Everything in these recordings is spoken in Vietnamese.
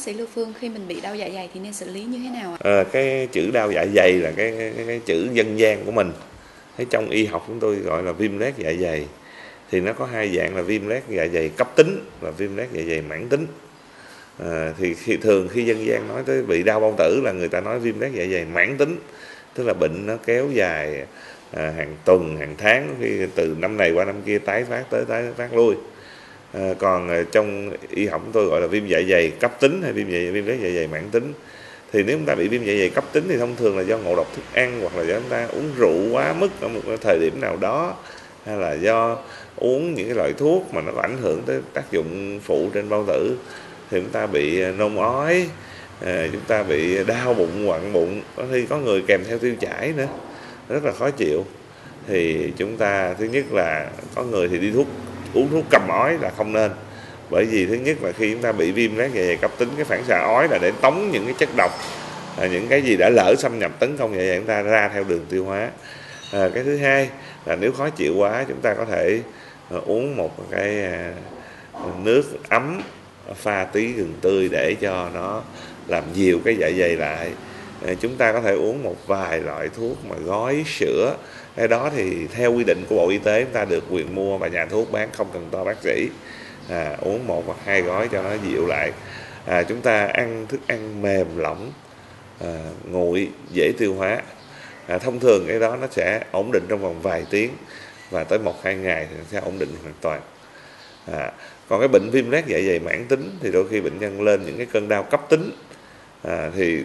bác sĩ Lưu Phương, khi mình bị đau dạ dày thì nên xử lý như thế nào ạ? À, cái chữ đau dạ dày là cái, cái, cái chữ dân gian của mình. Thế trong y học chúng tôi gọi là viêm loét dạ dày. Thì nó có hai dạng là viêm loét dạ dày cấp tính và viêm loét dạ dày mãn tính. À, thì khi, thường khi dân gian nói tới bị đau bao tử là người ta nói viêm loét dạ dày mãn tính, tức là bệnh nó kéo dài à, hàng tuần, hàng tháng, khi từ năm này qua năm kia tái phát tới tái phát lui à, còn ờ, trong y học tôi gọi là viêm dạ dày cấp tính hay viêm dạ dày viêm loét dạ dày mãn tính. Thì nếu chúng ta bị viêm dạ dày cấp tính thì thông thường là do ngộ độc thức ăn hoặc là do chúng ta uống rượu quá mức ở một thời điểm nào đó hay là do uống những cái loại thuốc mà nó có ảnh hưởng tới tác dụng phụ trên bao tử thì chúng ta bị ờ, nôn ói à, chúng ta bị đau bụng quặn bụng có khi có người kèm theo tiêu chảy nữa rất là khó chịu. Thì chúng ta thứ nhất là có người thì đi thuốc uống thuốc cầm ói là không nên. Bởi vì thứ nhất là khi chúng ta bị viêm loét dạ dày cấp tính cái phản xạ ói là để tống những cái chất độc à, những cái gì đã lỡ xâm nhập tấn công dạ dày chúng ta ra theo đường tiêu hóa. À, cái thứ hai là nếu khó chịu quá chúng ta có thể à, uống một cái à, nước ấm pha tí gừng tươi để cho nó làm dịu cái dạ dày lại. Ờ, chúng ta có thể uống một vài loại thuốc mà gói sữa. Cái đó thì theo quy định của bộ y tế chúng ta được quyền mua và nhà thuốc bán không cần to bác sĩ. À, uống một hoặc hai gói cho nó dịu lại. À, chúng ta ăn thức ăn mềm lỏng à, nguội dễ tiêu hóa. À, thông thường cái đó nó sẽ ổn định trong vòng vài tiếng và tới một hai ngày thì nó sẽ ổn định hoàn toàn. À, còn cái bệnh viêm loét dạ dày mãn tính thì đôi khi bệnh nhân lên những cái cơn đau cấp tính. À, thì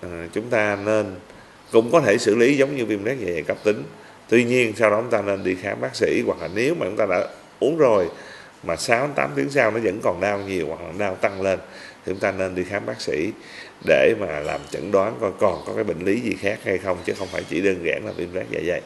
à, chúng ta nên cũng có thể xử lý giống như viêm loét dạ dày cấp tính. Tuy nhiên sau đó chúng ta nên đi khám bác sĩ hoặc là nếu mà chúng ta đã uống rồi mà 6 8 tiếng sau nó vẫn còn đau nhiều hoặc là đau tăng lên thì chúng ta nên đi khám bác sĩ để mà làm chẩn đoán coi còn có cái bệnh lý gì khác hay không chứ không phải chỉ đơn giản là viêm loét dạ dày.